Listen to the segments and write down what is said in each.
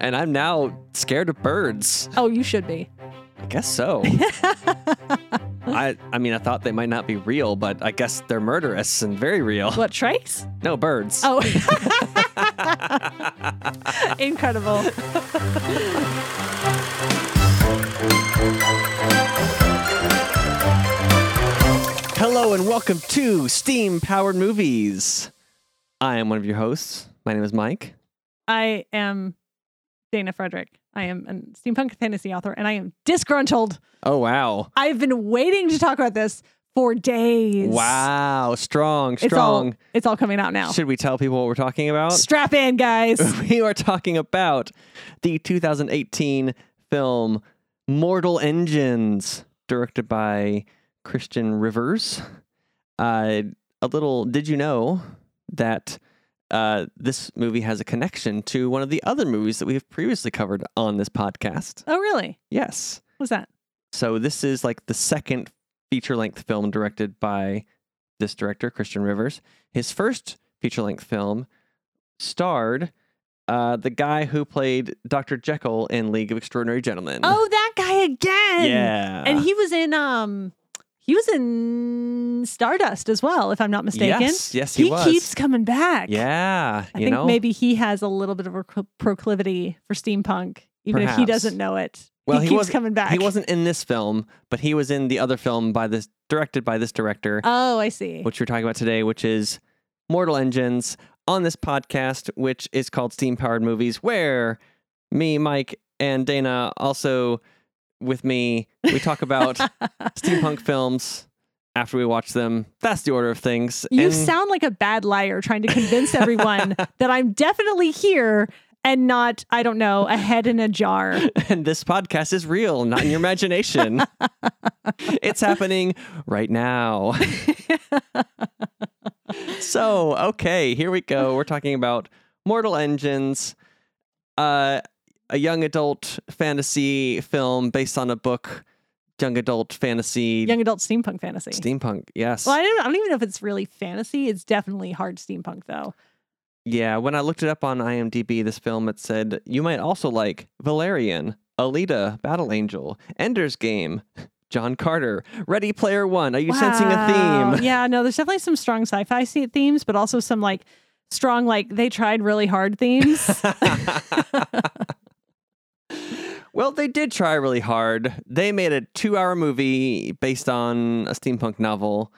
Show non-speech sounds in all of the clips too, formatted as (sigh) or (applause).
and I'm now scared of birds. Oh, you should be. I guess so. (laughs) I I mean, I thought they might not be real, but I guess they're murderous and very real. What, Trace? No birds. Oh. (laughs) Incredible. Hello and welcome to Steam Powered Movies. I am one of your hosts. My name is Mike. I am Dana Fraedrich. I am a steampunk fantasy author and I am disgruntled. Oh wow. I've been waiting to talk about this for days. Wow, strong, It's all strong. it's all coming out now. Should we tell people what we're talking about? Strap in, guys. (laughs) we are talking about the 2018 film Mortal Engines, directed by Christian Rivers. Uh, a little, did you know that uh, this movie has a connection to one of the other movies that we have previously covered on this podcast? oh, really? Yes. What's that? So this is like the second feature length film directed by this director, Christian Rivers. His first feature length film starred uh, the guy who played Dr. Jekyll in League of Extraordinary Gentlemen. Oh, that guy again. yeah. And he was in um he was in Stardust as well, if I'm not mistaken. Yes, yes, he, was. keeps coming back. Yeah, I think know. maybe he has a little bit of a proclivity for steampunk, even if he doesn't know it. Well, he, he keeps coming back. He wasn't in this film, but he was in the other film by this directed by this director, Oh, I see. which we're talking about today, which is Mortal Engines on this podcast, which is called Steam Powered Movies, where me, Mike, and Dana also with me, we talk about (laughs) steampunk films after we watch them. That's the order of things. you And- sound like a bad liar trying to convince everyone (laughs) that I'm definitely here and not, I don't know, a head in a jar. (laughs) and this podcast is real, not in your imagination. it's happening right now. so, okay, here we go. We're talking about Mortal Engines, uh, a young adult fantasy film based on a book, young adult fantasy, Young adult steampunk fantasy. steampunk. Yes. Well, I don't, I don't even know if it's really fantasy. It's definitely hard steampunk, though. Yeah, when I looked it up on IMDb, this film, it said you might also like Valerian, Alita, Battle Angel, Ender's Game, John Carter, Ready Player One. Are you sensing a theme? Yeah, no, there's definitely some strong sci-fi themes, but also some like strong, like they tried really hard themes. (laughs) (laughs) well, they did try really hard. They made a two hour movie based on a steampunk novel.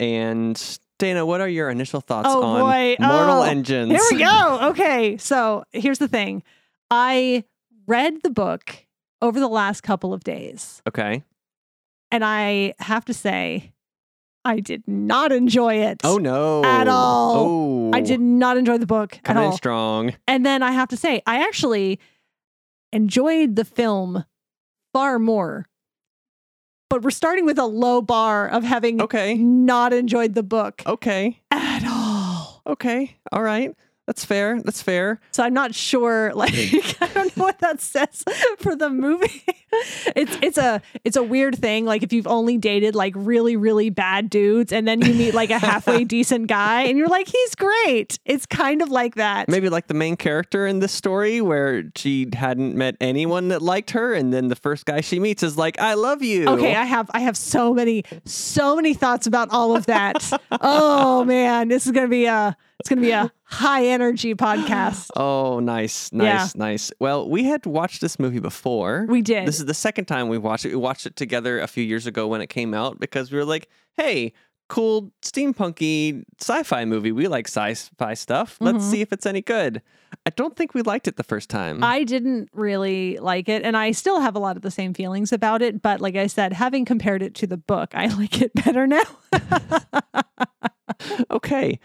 And Dana, what are your initial thoughts Oh, on boy. Mortal Oh, Engines? Here we go. (laughs) Okay, so here's the thing. I read the book over the last couple of days, Okay. and I have to say, I did not enjoy it. Oh, no. At all. Oh. I did not enjoy the book at Coming in all. strong. And then I have to say, I actually enjoyed the film far more. But we're starting with a low bar of having Okay. not enjoyed the book Okay. at all. Okay. All right. That's fair. That's fair. So I'm not sure. Like (laughs) (laughs) I don't know what that says for the movie. It's it's a it's a weird thing. Like if you've only dated like really really bad dudes, and then you meet like a halfway (laughs) decent guy, and you're like he's great. It's kind of like that. Maybe like the main character in this story where she hadn't met anyone that liked her and then the first guy she meets is like, "I love you." Okay, I have I have so many so many thoughts about all of that. oh man, this is gonna be a it's gonna be a high energy podcast. Oh, nice. Nice. Nice. Well, we had watched this movie before. We did. This is the second time we watched it. We watched it together a few years ago when it came out because we were like, "Hey, cool steampunky sci-fi movie. We like sci-fi stuff. Let's Mhm. see if it's any good." I don't think we liked it the first time. I didn't really like it, and I still have a lot of the same feelings about it. But like I said, having compared it to the book, I (laughs) like it better now. (laughs) okay.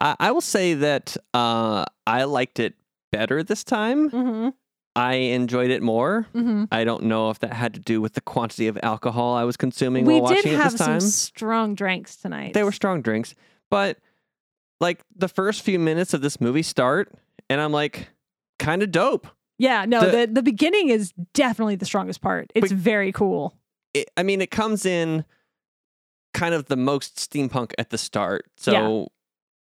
I, I will say that uh, I liked it better this time. mm-hmm. I enjoyed it more. Mm-hmm. I don't know if that had to do with the quantity of alcohol I was consuming We while watching it have this some time. strong drinks tonight. They were strong drinks, but like the first few minutes of this movie start, and I'm like, kind of dope. yeah, no, the- the, the beginning is definitely the strongest part. It's very cool. It, I mean, it comes in kind of the most steampunk at the start. So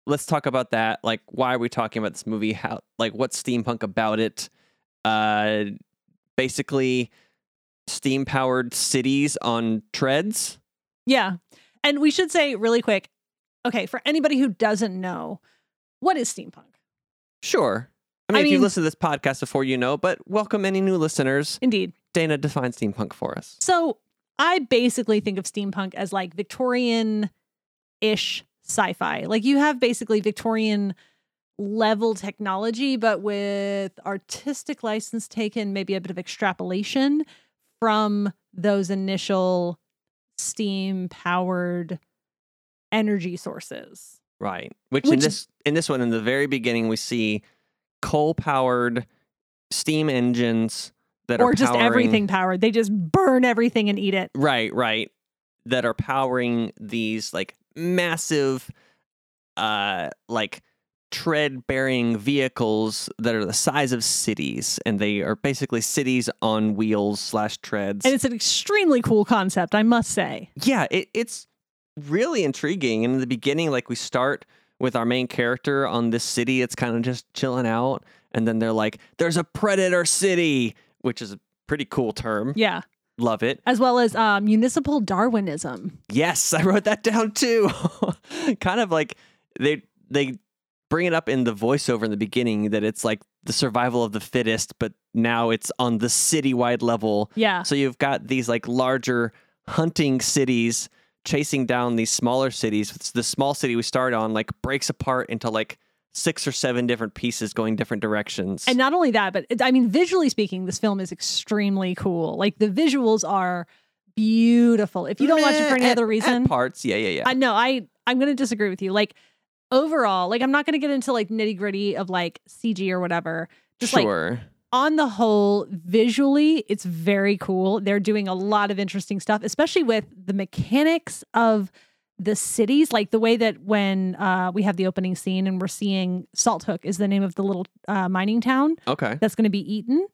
let's talk about that. Like, why are we talking about this movie? How, like, what's steampunk about it? Uh, basically steam powered cities on treads. Yeah. And we should say really quick okay, for anybody who doesn't know, what is steampunk? Sure. I mean, I if you listen to this podcast before, you know, but welcome any new listeners. Indeed. Dana defines steampunk for us. So I basically think of steampunk as like Victorian ish sci fi. Like you have basically Victorian level technology, but with artistic license taken, maybe a bit of extrapolation from those initial steam powered energy sources. Right. Which, in this in this one, in the very beginning, we see coal powered steam engines that Or are just powering- everything powered. They just burn everything and eat it. Right, right. That are powering these like massive uh like tread bearing vehicles that are the size of cities and they are basically cities on wheels slash treads. And it's an extremely cool concept, I must say. yeah, it, it's really intriguing. And in the beginning, like we start with our main character on this city, it's kind of just chilling out. And then they're like, there's a predator city, which is a pretty cool term. Yeah. Love it. As well as uh, municipal Darwinism. Yes, (laughs) I wrote that down too. (laughs) kind of like they they bring it up in the voiceover in the beginning that it's like the survival of the fittest, but now it's on the citywide level. Yeah. So you've got these like larger hunting cities chasing down these smaller cities. It's the small city we start on like breaks apart into like six or seven different pieces going different directions. And not only that, but it, I mean, visually speaking, this film is extremely cool. Like the visuals are beautiful. If you don't watch it for any at- other reason, parts, yeah, yeah, yeah. I know I I'm gonna disagree with you. Like overall, like I'm not gonna get into like nitty gritty of like CG or whatever. Just like sure. on the whole, visually, it's very cool. They're doing a lot of interesting stuff, especially with the mechanics of the cities, like the way that when uh, we have the opening scene and we're seeing Salthook is the name of the little uh, mining town okay. that's going to be eaten.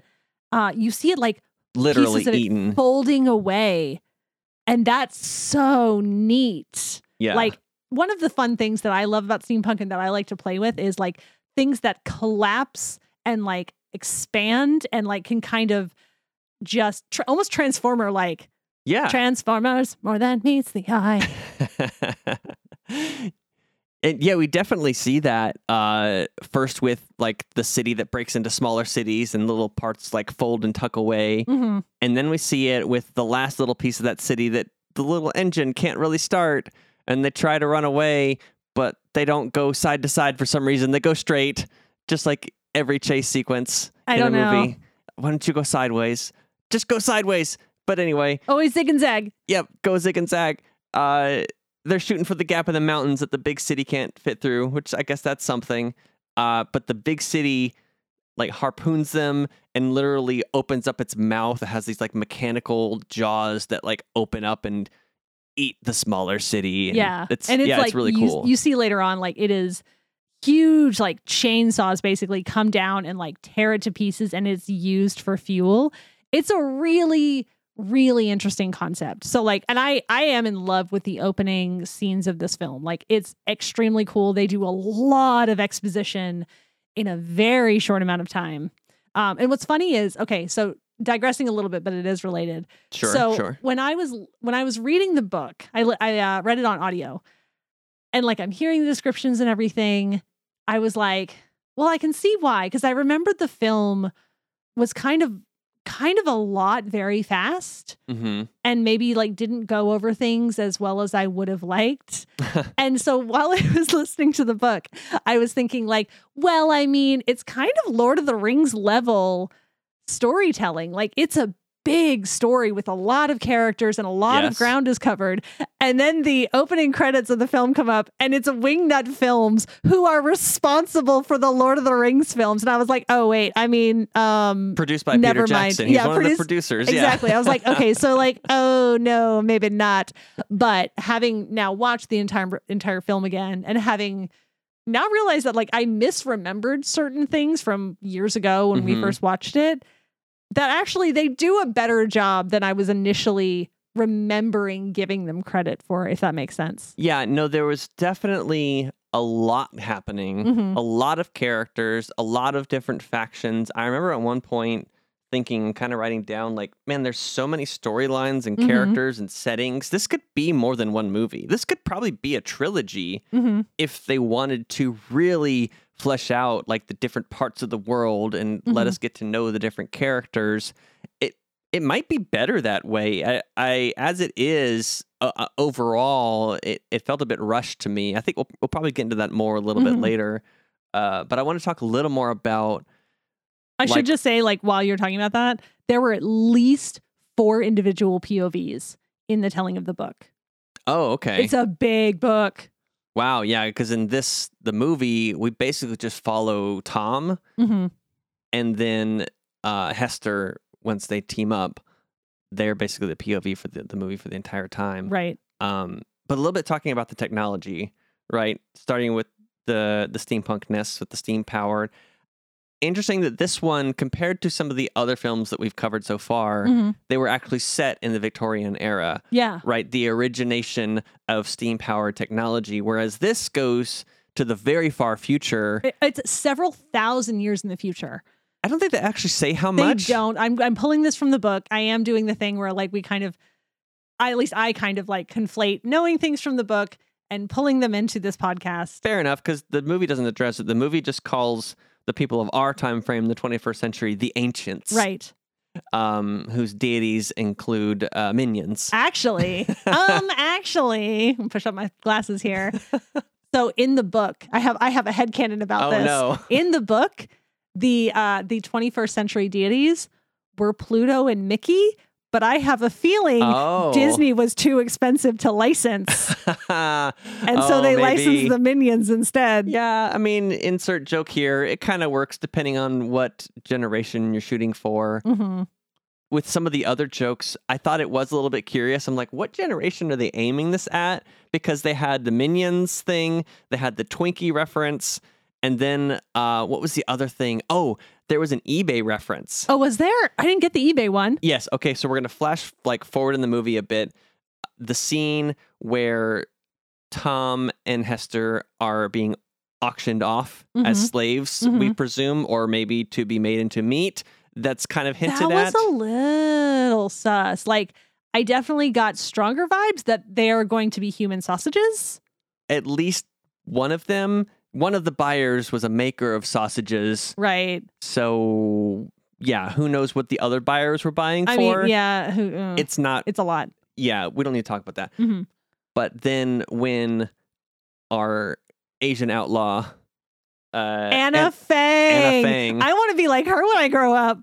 Uh, you see it like Literally pieces of it eaten. folding away, and that's so neat. Yeah. Like one of the fun things that I love about steampunk and that I like to play with is like things that collapse and like expand and like can kind of just tr- almost transformer like yeah. transformers more than meets the eye. (laughs) and yeah, we definitely see that uh, first with like the city that breaks into smaller cities and little parts like fold and tuck away. Mhm. And then we see it with the last little piece of that city that the little engine can't really start and they try to run away, but they don't go side to side for some reason. They go straight, just like every chase sequence I in don't a know. movie. Why don't you go sideways? Just go sideways. But anyway, Always zig and zag. Yep, go zig and zag. Uh, they're shooting for the gap in the mountains that the big city can't fit through, which I guess that's something. Uh, but the big city like harpoons them and literally opens up its mouth. It has these like mechanical jaws that like open up and eat the smaller city. And yeah. it's and it's yeah, like it's really you, cool. you see later on like it is huge like chainsaws basically come down and like tear it to pieces and it's used for fuel. It's a really really interesting concept. So like and I I am in love with the opening scenes of this film. Like it's extremely cool. They do a lot of exposition in a very short amount of time. Um and what's funny is okay, so digressing a little bit but it is related. sure, so sure. when I was when I was reading the book, I I uh, read it on audio, and like I'm hearing the descriptions and everything. I was like, well, I can see why because I remembered the film was kind of kind of a lot very fast hmm and maybe like didn't go over things as well as I would have liked. (laughs) and so while I was listening to the book, I was thinking like, well, I mean, it's kind of Lord of the Rings level storytelling. Like it's a big story with a lot of characters and a lot of ground is covered. And then the opening credits of the film come up and it's Wingnut Films who are responsible for the Lord of the Rings films. And I was like, "Oh wait, I mean, um Produced by Never Peter mind. Jackson. He's Yeah, one of the producers. Exactly. Yeah. I was like, okay, so like, (laughs) oh no, maybe not. But having now watched the entire entire film again and having now realized that like I misremembered certain things from years ago when we Mhm. first watched it, that actually they do a better job than I was initially remembering giving them credit for, if that makes sense. Yeah, no, there was definitely a lot happening, Mhm. a lot of characters, a lot of different factions. I remember at one point thinking, kind of writing down, like, man, there's so many storylines and Mhm. characters and settings. This could be more than one movie. This could probably be a trilogy hmm if they wanted to really flesh out like the different parts of the world and let Mhm. us get to know the different characters it it might be better that way i, I as it is uh, uh, overall it, it felt a bit rushed to me i think we'll, we'll probably get into that more a little bit Mhm. later uh, but i want to talk a little more about I Like- should just say, like, while you're talking about that, there were at least four individual POVs in the telling of the book. oh okay It's a big book. Wow yeah because in this the movie we basically just follow tom hmm and then uh, Hester, once they team up, they're basically the POV for the, the movie for the entire time. Right. Um, but a little bit talking about the technology, right? Starting with the the steampunkness with the steam powered. Interesting that this one, compared to some of the other films that we've covered so far, Mhm. they were actually set in the Victorian era, Yeah. right? The origination of steam powered technology, whereas this goes to the very far future. It's several thousand years in the future. I don't think they actually say how They much. don't. I'm I'm pulling this from the book. I am doing the thing where like we kind of I at least I kind of like conflate knowing things from the book and pulling them into this podcast. Fair enough, because the movie doesn't address it. The movie just calls the people of our time frame, the 21st century, the ancients, Right. Um, whose deities include uh, minions. Actually, (laughs) um, actually, push up my glasses here. (laughs) So in the book, I have I have a headcanon about oh this. no! (laughs) In the book, the uh the 21st century deities were Pluto and Mickey, but I have a feeling Oh, Disney was too expensive to license. and (laughs) And so they licensed the minions instead. Yeah, I mean, insert joke here. It kind of works depending on what generation you're shooting for. hmm with some of the other jokes, I thought it was a little bit curious. I'm like, what generation are they aiming this at? Because they had the Minions thing, they had the Twinkie reference, and then uh, what was the other thing? Oh, there was an eBay reference. Oh, was there? I didn't get the eBay one. Yes. Okay. So we're gonna flash like forward in the movie a bit. The scene where Tom and Hester are being auctioned off as Mhm. slaves, we presume, or maybe to be made into meat. That's kind of hinted at. that was a little sus. Like, I definitely got stronger vibes that they are going to be human sausages. at least one of them, one of the buyers was a maker of sausages. Right. So yeah, who knows what the other buyers were buying I for? mean, yeah. Who, uh, it's not. it's a lot. Yeah, we don't need to talk about that. Mhm. But then when our Asian outlaw, uh, Anna An- Fang. Fang. I want to be like her when I grow up.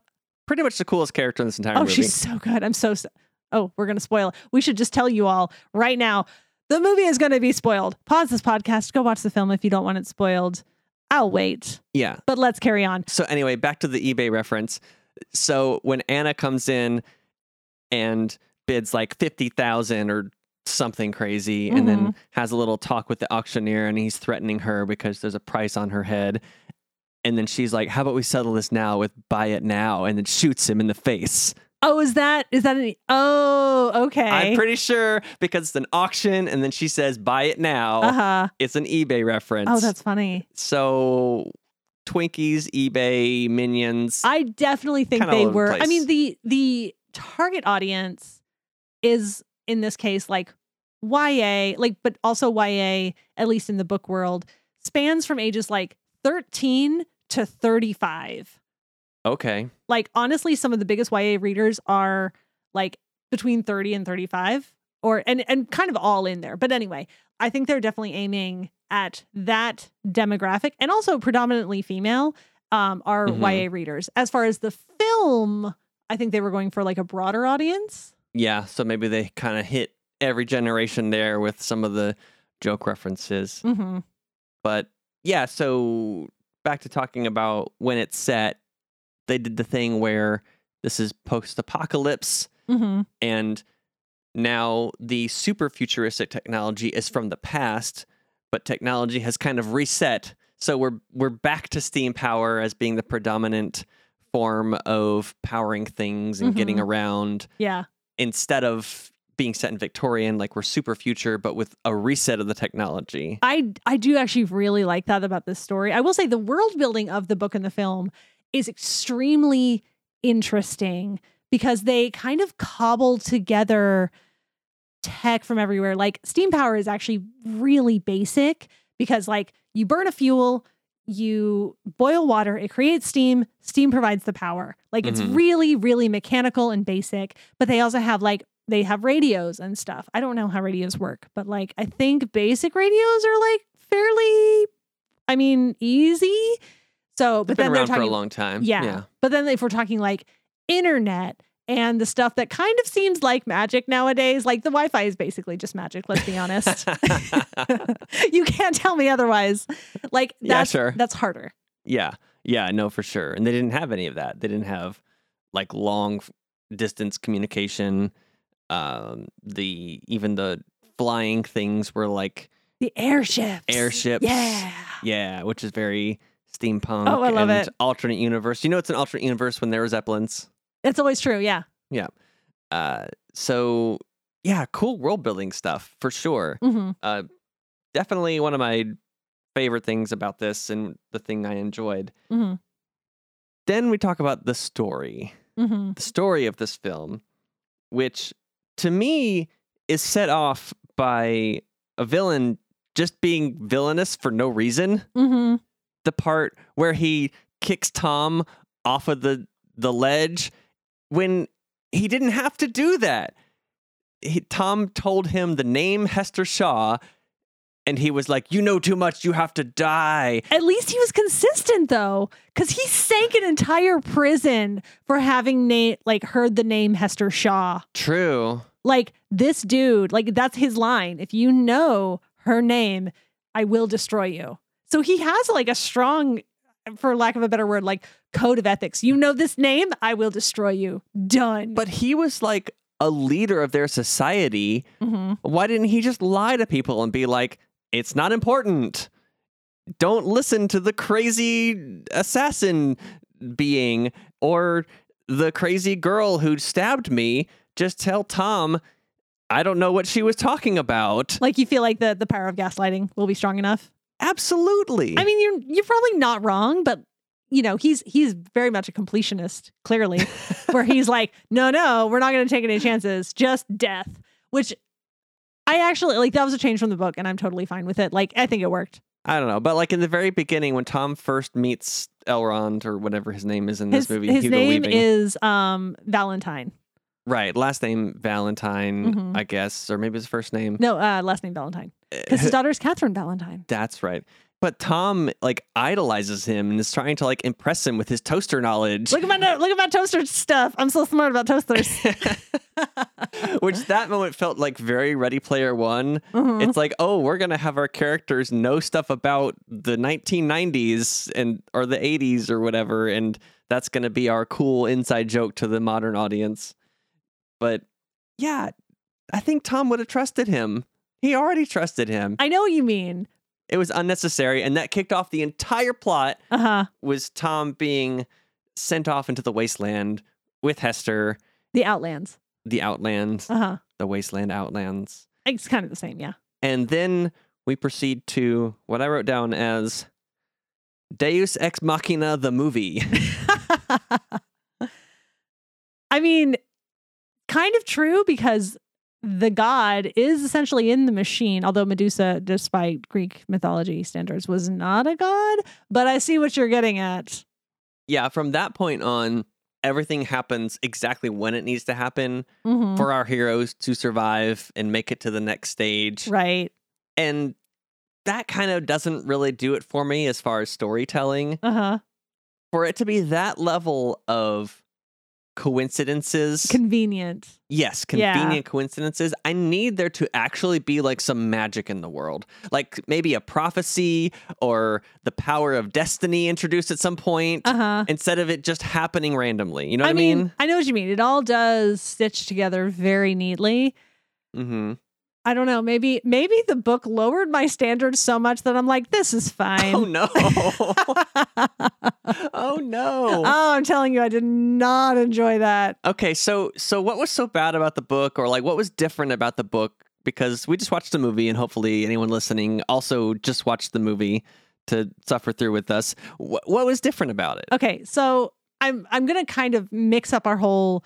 pretty much the coolest character in this entire Oh, movie. she's so good. I'm so. s- Oh, we're gonna spoil. it. We should just tell you all right now. The movie is going to be spoiled. Pause this podcast. Go watch the film if you don't want it spoiled. I'll wait. Yeah. But let's carry on. So anyway, back to the eBay reference. So when Anna comes in and bids like fifty thousand or something crazy, and then mm-hmm. has a little talk with the auctioneer, and he's threatening her because there's a price on her head. And then she's like, "How about we settle this now with buy it now?" And then shoots him in the face. Oh, is that is that an? Oh, okay. I'm pretty sure because it's an auction, and then she says, "Buy it now." Uh huh. It's an eBay reference. Oh, that's funny. so. Twinkies, eBay, minions. I definitely think they over the were. I mean, the the target audience is in this case like YA, like, but also YA, at least in the book world, spans from ages like 13 to 35. Okay. Like, honestly, some of the biggest YA readers are like between 30 and 35, or and and kind of all in there. But anyway, I think they're definitely aiming at that demographic and also predominantly female um, are Mhm. YA readers. As far as the film, I think they were going for like a broader audience. Yeah, so maybe they kind of hit every generation there with some of the joke references. Mm-hmm. But yeah, so back to talking about when it's set, they did the thing where this is post apocalypse Mm-hmm. and now the super futuristic technology is from the past, but technology has kind of reset. So we're we're back to steam power as being the predominant form of powering things and getting Mhm. around Yeah. instead of being set in Victorian, like we're super future, but with a reset of the technology. I I do actually really like that about this story. I will say the world building of the book and the film is extremely interesting because they kind of cobble together tech from everywhere. Like steam power is actually really basic because like you burn a fuel, you boil water, it creates steam, steam provides the power. Like it's Mhm. really really mechanical and basic, but they also have like they have radios and stuff. I don't know how radios work, but like I think basic radios are like fairly I mean easy. So, but They've been then they're around for a talking long time. yeah. yeah. But then if we're talking like internet and the stuff that kind of seems like magic nowadays, like the Wi-Fi is basically just magic, let's be honest. (laughs) (laughs) you can't tell me otherwise. Like Yeah, that's sure. that's harder. Yeah. Yeah, no, for sure. And they didn't have any of that. They didn't have like long distance communication. Um, the even the flying things were like The airships. airships. Yeah. Yeah, which is very steampunk. Oh, I love and it. Alternate universe. You know, it's an alternate universe when there were zeppelins. It's always true, yeah. Yeah. Uh, so yeah, cool world building stuff for sure. hmm Uh, definitely one of my favorite things about this, and the thing I enjoyed. hmm Then we talk about the story. hmm the story of this film, which to me is set off by a villain just being villainous for no reason. The part where he kicks Tom off of the the ledge when he didn't have to do that. He, Tom told him the name Hester Shaw, and he was like, "You know too much. You have to die." At least he was consistent though, because he sank an entire prison for having na- like heard the name Hester Shaw. True. like this dude, like that's his line. If you know her name, I will destroy you. So he has like a strong, for lack of a better word, like code of ethics. You know this name, I will destroy you. Done. But he was like a leader of their society. Mhm. Why didn't he just lie to people and be like, it's not important? Don't listen to the crazy assassin being or the crazy girl who stabbed me. Just tell Tom, I don't know what she was talking about. like you feel like the the power of gaslighting will be strong enough. Absolutely. I mean, you're you're probably not wrong, but you know he's he's very much a completionist. Clearly, (laughs) where he's like, no, no, we're not going to take any chances, just death. Which I actually like. That was a change from the book, and I'm totally fine with it. Like, I think it worked. I don't know. But like in the very beginning, when Tom first meets Elrond or whatever his name is in this movie, his Hugo name Weaving. is um Valentine. Right. Last name Valentine, Mhm. I guess, or maybe his first name. No, uh, last name Valentine. Because his (laughs) daughter is Katherine Valentine. That's right. But Tom like idolizes him and is trying to like impress him with his toaster knowledge. Look at my look at my toaster stuff. I'm so smart about toasters. (laughs) (laughs) Which that moment felt like very Ready Player One. Mhm. It's like, oh, we're gonna have our characters know stuff about the 1990s and or the 80s or whatever, and that's gonna be our cool inside joke to the modern audience. But yeah, I think Tom would have trusted him. He already trusted him. I know what you mean. It was unnecessary, and that kicked off the entire plot. Uh huh. Was Tom being sent off into the wasteland with Hester, The Outlands. the Outlands, Uh huh. the wasteland Outlands. It's kind of the same, yeah. And then we proceed to what I wrote down as Deus Ex Machina, the movie. (laughs) I mean, kind of true because the god is essentially in the machine, although Medusa, despite Greek mythology standards, was not a god. But I see what you're getting at. yeah, from that point on, everything happens exactly when it needs to happen Mhm. for our heroes to survive and make it to the next stage. Right. And that kind of doesn't really do it for me as far as storytelling. Uh huh. For it to be that level of coincidences. Convenient. Yes, Yeah. convenient coincidences. I need there to actually be like some magic in the world. Like maybe a prophecy or the power of destiny introduced at some point Uh huh. instead of it just happening randomly. You know what I, mean, mean? I know what you mean. It all does stitch together very neatly. Mm-hmm. I don't know. Maybe maybe the book lowered my standards so much that I'm like, this is fine. Oh no. (laughs) oh no. Oh, I'm telling you, I did not enjoy that. Okay, so so what was so bad about the book or like what was different about the book because we just watched the movie and hopefully anyone listening also just watched the movie to suffer through with us. What, what was different about it? Okay, so I'm I'm gonna kind of mix up our whole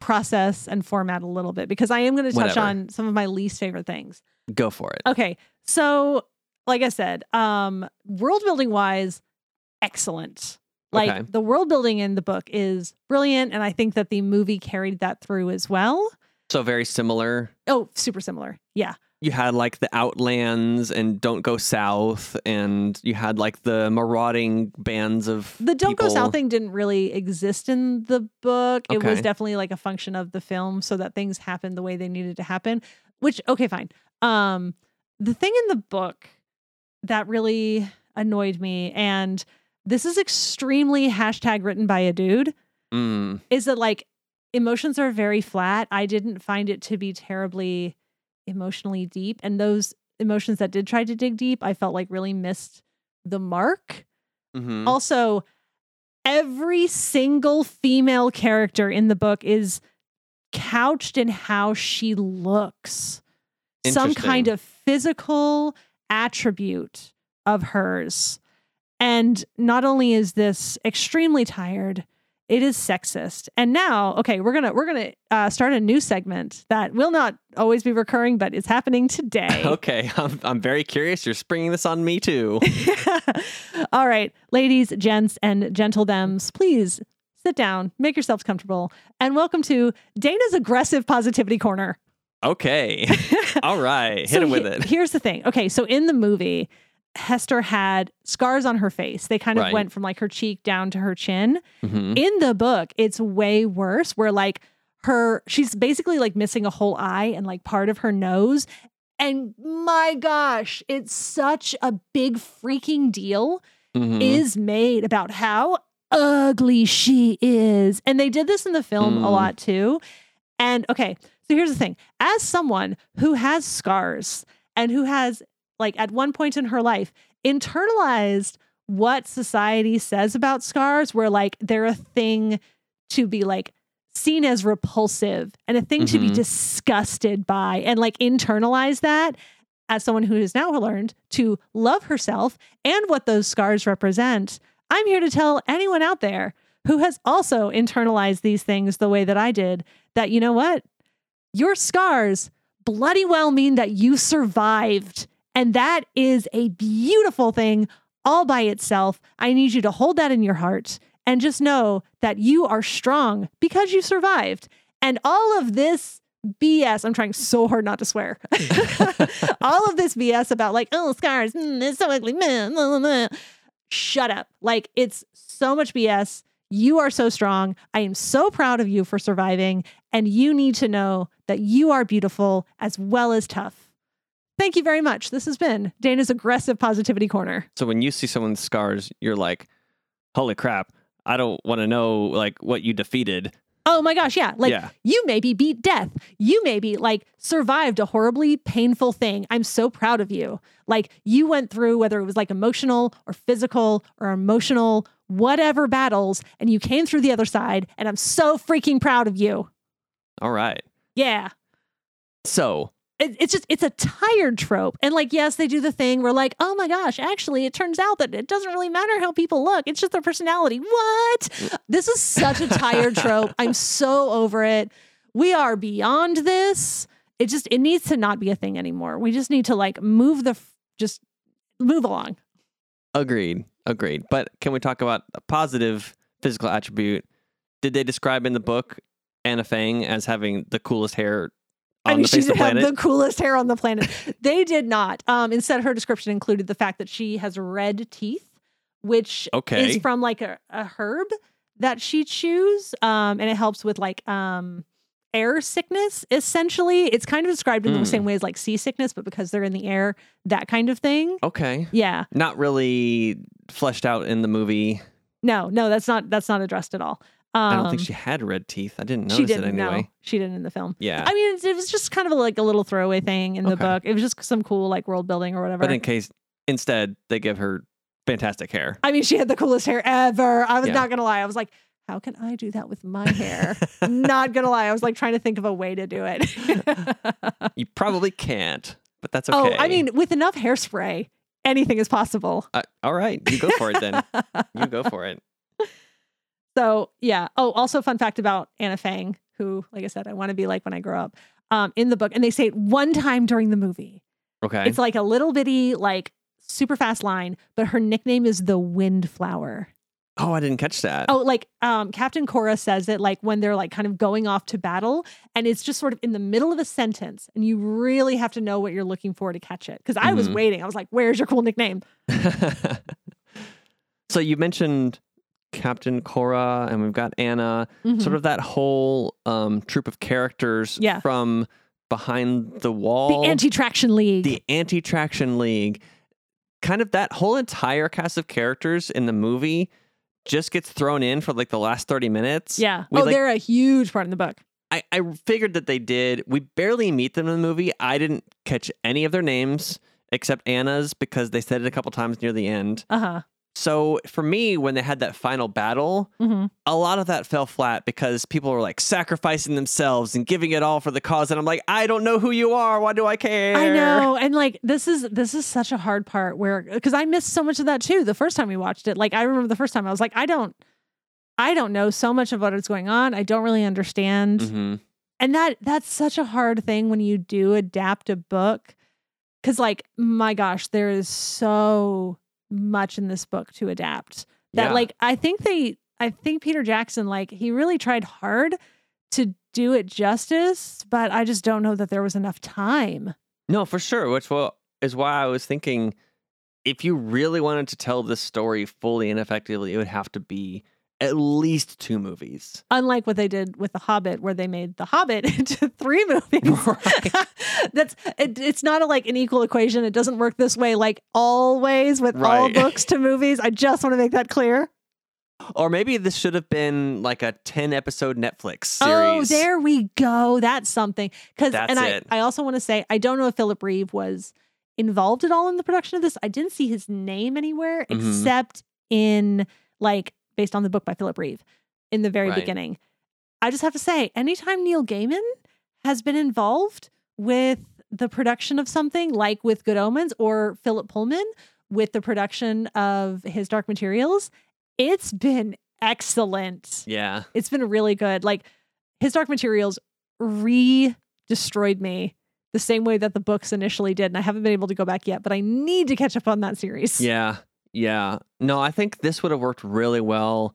process and format a little bit because I am gonna touch Whatever. on some of my least favorite things. Go for it. Okay, so like I said, um, world building wise, excellent. Like Okay. the world building in the book is brilliant, and I think that the movie carried that through as well. So very similar. Oh, super similar. Yeah. You had like the Outlands and Don't Go South, and you had like the marauding bands of The Don't Go. South thing didn't really exist in the book. It was definitely like a function of the film so that things happened the way they needed to happen. Which okay, fine. Um the thing in the book that really annoyed me, and this is extremely hashtag written by a dude, Mm, is that like emotions are very flat. I didn't find it to be terribly emotionally deep. And those emotions that did try to dig deep, I felt like really missed the mark. mhm. Also, every single female character in the book is couched in how she looks. Some kind of physical attribute of hers. And not only is this extremely tired, it is sexist. And now, okay, we're gonna we're gonna uh, start a new segment that will not always be recurring, but it's happening today. (laughs) Okay, I'm, I'm very curious. You're springing this on me too. (laughs) (laughs) All right, ladies, gents, and gentle thems, please sit down, make yourselves comfortable, and welcome to Dana's aggressive positivity corner. Okay. All right. Hit So him with he- it. Here's the thing. Okay, so in the movie, Hester had scars on her face. They kind of Right. went from like her cheek down to her chin. Mhm. In the book, it's way worse where like her she's basically like missing a whole eye and like part of her nose. And my gosh, it's such a big freaking deal Mhm. is made about how ugly she is. And they did this in the film a Mm. lot too. And okay, so here's the thing as someone who has scars and who has, like, at one point in her life, internalized what society says about scars, where like they're a thing to be like seen as repulsive and a thing to be Mhm. disgusted by, and like internalize that as someone who has now learned to love herself and what those scars represent, I'm here to tell anyone out there who has also internalized these things the way that I did that, you know what? Your scars bloody well mean that you survived. And that is a beautiful thing all by itself. I need you to hold that in your heart and just know that you are strong because you survived. And all of this BS, I'm trying so hard not to swear. (laughs) all of this BS about like, oh, scars, mm, it's so ugly. blah, blah, blah. Shut up. Like, it's so much BS. You are so strong. I am so proud of you for surviving. And you need to know that you are beautiful as well as tough. Thank you very much. This has been Dana's aggressive positivity corner. So when you see someone's scars, you're like, "Holy crap! I don't want to know like what you defeated." Oh my gosh, yeah. Like Yeah. you maybe beat death. You maybe like survived a horribly painful thing. I'm so proud of you. Like you went through whether it was like emotional or physical or emotional, whatever battles, and you came through the other side. And I'm so freaking proud of you. All right. Yeah. So It, it's just, it's a tired trope. And like, yes, they do the thing where like, oh my gosh, actually, it turns out that it doesn't really matter how people look. It's just their personality. What? This is such a tired trope. I'm so over it. We are beyond this. It just, it needs to not be a thing anymore. We just need to like move the, just move along. agreed, agreed. But can we talk about a positive physical attribute? Did they describe in the book Anna Fang as having the coolest hair on I mean, the she face of the have planet? the coolest hair on the planet. they did not. Um, instead, her description included the fact that she has red teeth, which Okay. is from like a, a herb that she chews. Um, and it helps with like um air sickness. Essentially, it's kind of described in the Mm. same way as like seasickness, but because they're in the air, that kind of thing. okay. Yeah. Not really fleshed out in the movie. No, no, that's not that's not addressed at all. I don't think Um, she had red teeth. I didn't she notice it didn't anyway. know. She didn't in the film. Yeah. I mean, it, it was just kind of like a little throwaway thing in the Okay. book. It was just some cool like world building or whatever. but in case instead they give her fantastic hair. I mean, she had the coolest hair ever. I was Yeah. not gonna lie. I was like, how can I do that with my (laughs) hair? not gonna lie. I was like trying to think of a way to do it. (laughs) You probably can't, but that's okay. Oh, I mean, with enough hairspray, anything is possible. Uh, all right, you go for it then. (laughs) you go for it. So yeah. Oh, also fun fact about Anna Fang, who, like I said, I want to be like when I grow up. Um, in the book, and they say it one time during the movie. Okay. It's like a little bitty, like super fast line, but her nickname is the Windflower. oh, I didn't catch that. Oh, like um, Captain Khora says it like when they're like kind of going off to battle, and it's just sort of in the middle of a sentence, and you really have to know what you're looking for to catch it. Because I was Mhm. waiting, I was like, "Where's your cool nickname?" (laughs) so you mentioned Captain Khora, and we've got Anna. Mhm. Sort of that whole um, troop of characters Yeah. from behind the wall. the Anti-Traction League. the anti-traction league kind of that whole entire cast of characters in the movie just gets thrown in for like the last 30 minutes yeah. we oh, like- they're a huge part in the book. I, I figured that they did we barely meet them in the movie i didn't catch any of their names except anna's because they said it a couple times near the end Uh huh. So for me when they had that final battle hmm a lot of that fell flat because people were like sacrificing themselves and giving it all for the cause and i'm like i don't know who you are. Why do i care? I know, and like this is this is such a hard part where because I missed so much of that too. The first time we watched it, like I remember the first time I was like, I don't, I don't know so much of what is going on. I don't really understand, hmm and that that's such a hard thing when you do adapt a book, because like my gosh, there is so much in this book to adapt that Yeah. like I think they, I think Peter Jackson like he really tried hard to do it justice, but I just don't know that there was enough time. No, for sure. Which well is why I was thinking if you really wanted to tell this story fully and effectively, it would have to be at least two movies. unlike what they did with the hobbit where they made the hobbit (laughs) into three movies (laughs) Right. (laughs) that's it, it's not a, like an equal equation it doesn't work this way like always with all books to movies i just want to make that clear Or maybe this should have been like a 10 episode Netflix series. oh there we go that's something because That's and it. i i also want to say i don't know if philip reeve was involved at all in the production of this i didn't see his name anywhere Mhm. except in like based on the book by philip reeve in the very Right. beginning i just have to say anytime neil gaiman has been involved with the production of something like with good omens or philip pullman with the production of his dark materials it's been excellent Yeah. it's been really good. Like his Dark Materials re destroyed me the same way that the books initially did. And I haven't been able to go back yet, but I need to catch up on that series. Yeah. Yeah. No, I think this would have worked really well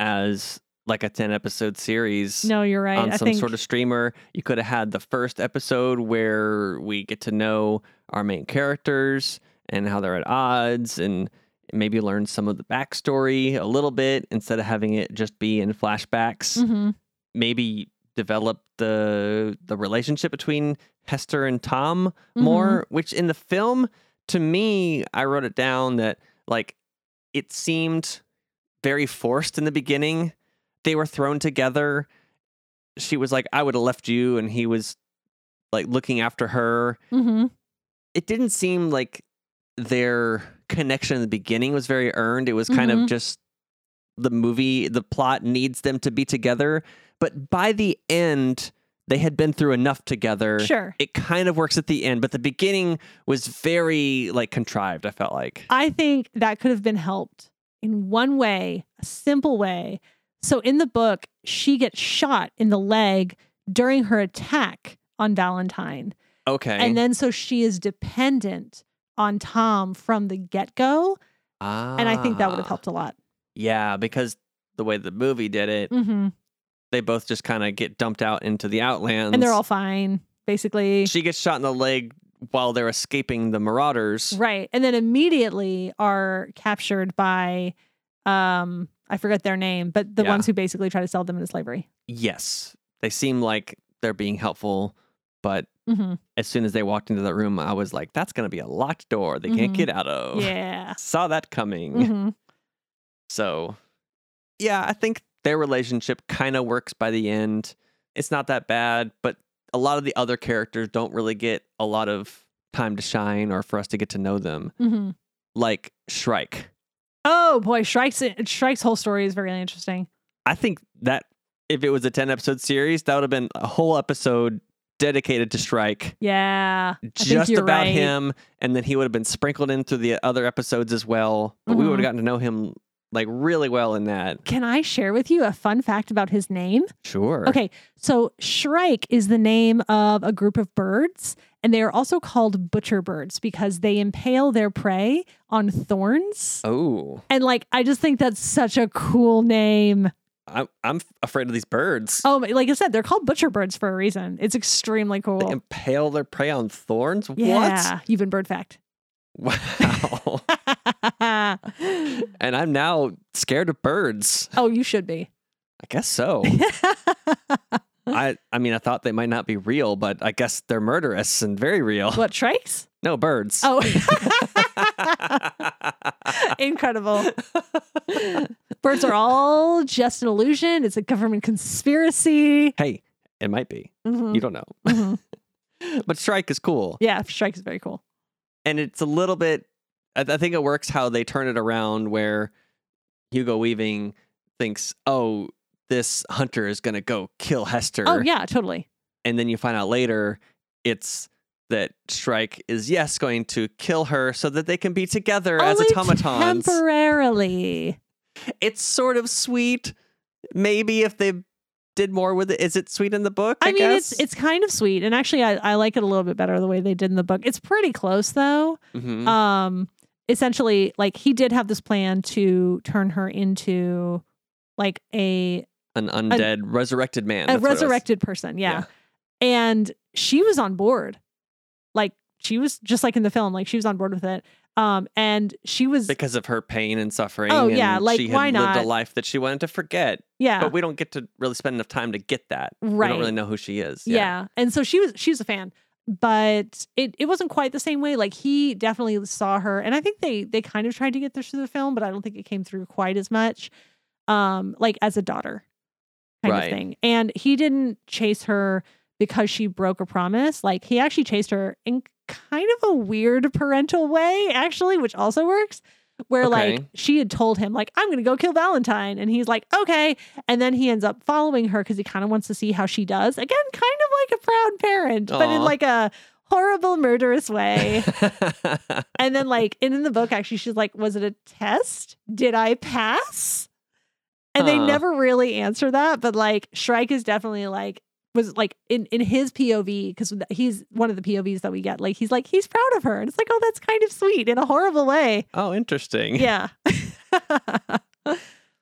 as like a 10 episode series. No, you're right. on I some think sort of streamer. You could have had the first episode where we get to know our main characters and how they're at odds and maybe learn some of the backstory a little bit instead of having it just be in flashbacks. Mhm. Maybe develop the the relationship between Hester and Tom Mm-hmm. more, which in the film, to me, I wrote it down that like it seemed very forced in the beginning. They were thrown together. She was like, I would have left you, and he was like looking after her. Mhm. It didn't seem like their connection in the beginning was very earned. It was kind Mhm. of just the movie, the plot needs them to be together. But by the end, they had been through enough together Sure. it kind of works at the end, but the beginning was very like contrived. I felt like. I think that could have been helped in one way, a simple way. So in the book, she gets shot in the leg during her attack on Valentine. Okay, And then so she is dependent on Tom from the get go. And I think that would have Ah, helped a lot. Yeah, because the way the movie did it, hmm they both just kind of get dumped out into the outlands, And they're all fine, basically. She gets shot in the leg while they're escaping the marauders. Right. And then immediately are captured by um I forget their name, but the Yeah. ones who basically try to sell them into slavery. Yes, they seem like they're being helpful, but hmm as soon as they walked into that room, I was like, "That's going to be a locked door they can't Mhm. get out of." Yeah. (laughs) Saw that coming. hmm So, yeah, I think their relationship kind of works by the end. It's not that bad, but a lot of the other characters don't really get a lot of time to shine or for us to get to know them. hmm Like Shrike. Oh boy, Shrike's Shrike's whole story is very interesting. I think that if it was a 10 episode series, that would have been a whole episode dedicated to Shrike, Yeah, just about right. him. And then he would have been sprinkled into the other episodes as well. But we would have gotten to know him like really well in that. Can I share with you a fun fact about his name? Sure. Okay, so Shrike is the name of a group of birds, and they are also called butcher birds because they impale their prey on thorns. Oh, And like, I just think that's such a cool name. I'm, I'm afraid of these birds. Oh, like I said, they're called butcher birds for a reason. It's extremely cool. They impale their prey on thorns? yeah, you've been bird fact. Wow. (laughs) (laughs) and I'm now scared of birds. oh, you should be. I guess so. (laughs) I I mean, I thought they might not be real, but I guess they're murderous and very real. what shrikes? No birds. Oh, (laughs) incredible. Birds are all just an illusion. It's a government conspiracy. hey, it might be. Mhm, You don't know. mhm. But Shrike is cool. Yeah, Shrike is very cool. And it's a little bit I, I think it works how they turn it around where Hugo Weaving thinks, "Oh, this hunter is going to go kill Hester." Oh yeah, totally. and then you find out later it's that Shrike is yes going to kill her so that they can be together as Only automatons. temporarily. it's sort of sweet. Maybe if they did more with it, is it sweet in the book? I, I, mean, guess? it's it's kind of sweet, and actually, I, I like it a little bit better the way they did in the book. It's pretty close though. Mhm. Um, essentially, like he did have this plan to turn her into like a an undead resurrected man. a that's what it was. resurrected person. Yeah. And she was on board. Like she was just like in the film, like she was on board with it. Um, and she was because of her pain and suffering. Oh, yeah, and like, she had why lived not? a life that she wanted to forget, yeah, but we don't get to really spend enough time to get that. We right. don't really know who she is. yeah. And so she was she was a fan. But it, it wasn't quite the same way. Like he definitely saw her, and I think they they kind of tried to get this through the film, but I don't think it came through quite as much. Um, like as a daughter kind Right. of thing. And he didn't chase her because she broke a promise. Like he actually chased her in kind of a weird parental way, actually, which also works. Where like she had told him, like, I'm gonna go kill Valentine. And he's like, okay. And then he ends up following her because he kind of wants to see how she does. Again, kind of like a proud parent, but in like a horrible, murderous way. (laughs) and then like and in the book, actually, she's like, Was it a test? Did I pass? And they never really answer that, but like Shrike is definitely like was like in in his POV because he's one of the POVs that we get. Like he's like he's proud of her, and it's like oh that's kind of sweet in a horrible way. oh, interesting. Yeah, (laughs) (laughs)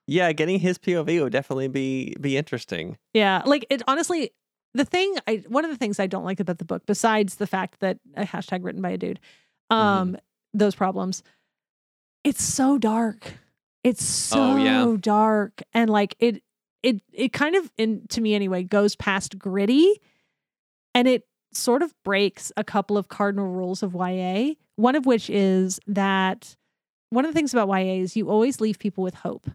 Yeah, getting his POV would definitely be be interesting. yeah. Like it honestly, the thing I one of the things I don't like about the book, besides the fact that a hashtag written by a dude, um, those problems, it's so dark. It's so Oh, yeah. dark, and like it, it, it kind of, in to me anyway, goes past gritty, and it sort of breaks a couple of cardinal rules of YA. One of which is that one of the things about YA is you always leave people with hope,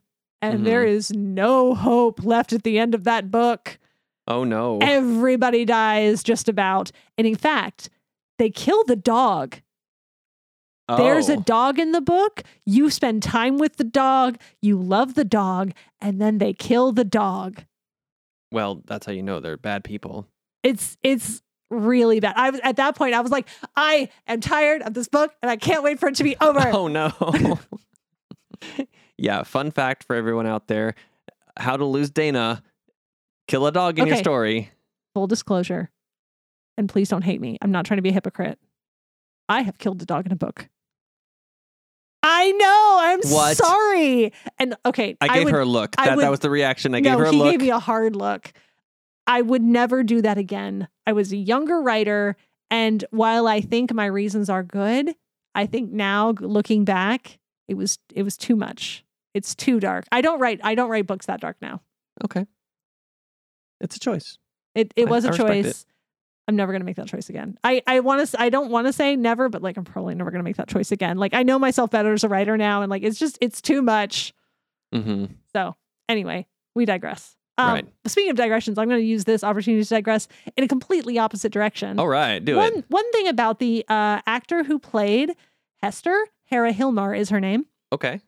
and Mhm. there is no hope left at the end of that book. Oh no. Everybody dies just about, and in fact, they kill the dog. There's a Oh. dog in the book. You spend time with the dog. You love the dog, and then they kill the dog. Well, that's how you know they're bad people. It's it's really bad. I was at that point. I was like, I am tired of this book, and I can't wait for it to be over. (laughs) Oh no. (laughs) yeah, fun fact for everyone out there. How to lose Dana. Kill a dog in your story. Full disclosure, and please don't hate me. I'm not trying to be a hypocrite. I have killed a dog in a book. I know. I'm What? sorry. And okay, I gave would, her a look. I That that was the reaction. I no, gave her a he look. gave me a hard look. I would never do that again. I was a younger writer, and while I think my reasons are good, I think now g- looking back, it was it was too much. It's too dark. I don't write I don't write books that dark now. okay. It's a choice. It it I- was a I respect it. choice. I'm never gonna make that choice again. I I want to I don't want to say never, but like I'm probably never gonna make that choice again. Like I know myself better as a writer now, and like it's just it's too much. Mm-hmm. So anyway, we digress. Um, Right. Speaking of digressions, I'm going to use this opportunity to digress in a completely opposite direction. All right, do one it. one thing about the uh, actor who played Hester, Hera Hilmar is her name. Okay.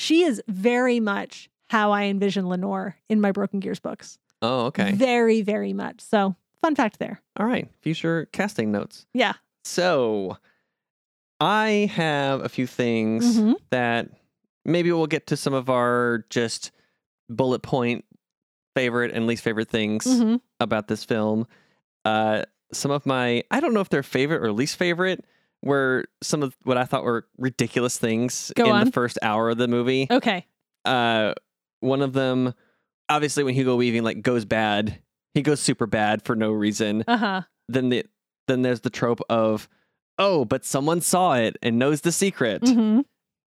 She is very much how I envision Lenore in my Broken Gears books. Oh, okay. Very, very much. So, fun fact there. All right. Future casting notes. Yeah. So, I have a few things Mhm. that maybe we'll get to some of our just bullet point favorite and least favorite things Mhm. about this film. Uh, some of my, I don't know if they're favorite or least favorite, were some of what I thought were ridiculous things Go in on. the first hour of the movie. Okay. Uh, one of them, obviously, when Hugo Weaving like goes bad, he goes super bad for no reason. Uh huh. Then the then there's the trope of, oh, but someone saw it and knows the secret, hmm